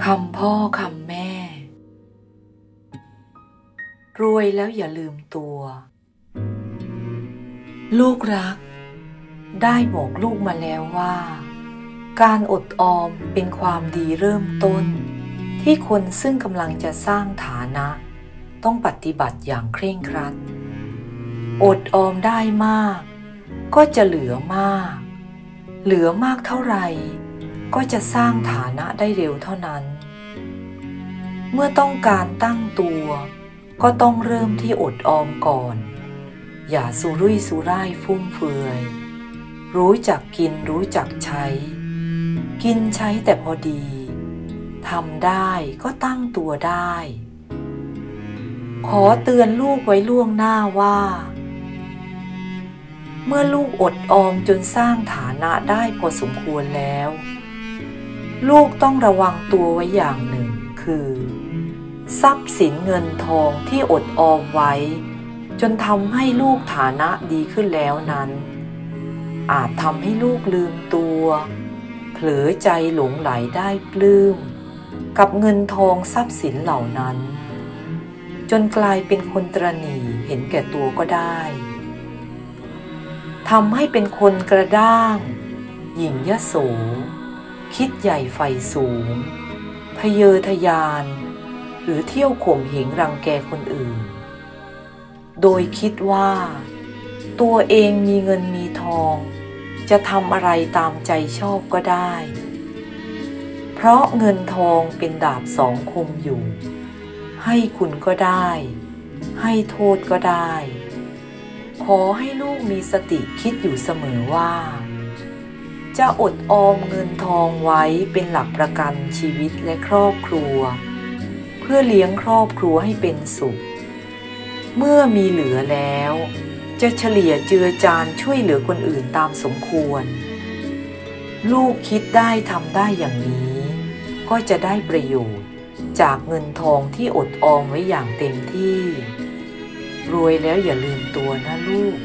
คำพ่อคำแม่ รวยแล้วอย่าลืมตัว ลูกรัก ได้บอกลูกมาแล้วว่า การอดออมเป็นความดีเริ่มต้น ที่คนซึ่งกำลังจะสร้างฐานะ ต้องปฏิบัติอย่างเคร่งครัด อดออมได้มาก ก็จะเหลือมาก เหลือมากเท่าไหร่ ก็จะสร้างฐานะได้เร็วเท่านั้น เมื่อต้องการตั้งตัว ก็ต้องเริ่มที่อดออมก่อน อย่าสุรุ่ยสุร่ายฟุ่มเฟือย รู้จักกินรู้จักใช้ กินใช้แต่พอดีทำได้ก็ตั้งตัวได้ ขอเตือนลูกไว้ล่วงหน้าว่า เมื่อลูกอดออมจนสร้างฐานะได้พอสมควรแล้ว ลูกต้องระวังตัวไว้อย่างหนึ่ง คือ ทรัพย์สินเงินทองที่อดออมไว้ จนทำให้ลูกฐานะดีขึ้นแล้วนั้น อาจทำให้ลูกลืมตัว เผลอใจหลงไหลได้ปลื้ม กับเงินทองทรัพย์สินเหล่านั้น จนกลายเป็นคนตรณีเห็นแก่ตัวก็ได้ทำให้เป็นคนกระด้างหยิ่งยโส คิดใหญ่ไฟสูง ทะเยอทะยาน หรือเที่ยวข่มเหงรังแกคนอื่น โดยคิดว่า ตัวเองมีเงินมีทอง จะทำอะไรตามใจชอบก็ได้ เพราะเงินทองเป็นดาบสองคมอยู่ ให้คุณก็ได้ ให้โทษก็ได้ ขอให้ลูกมีสติคิดอยู่เสมอว่า จะอดออมเงินทองไว้เป็นหลักประกันชีวิตและครอบครัว เพื่อเลี้ยงครอบครัวให้เป็นสุข เมื่อมีเหลือแล้ว จะเฉลี่ยเจือจานช่วยเหลือคนอื่นตามสมควร ลูกคิดได้ทำได้อย่างนี้ ก็จะได้ประโยชน์จากเงินทองที่อดออมไว้อย่างเต็มที่ รวยแล้วอย่าลืมตัวนะลูก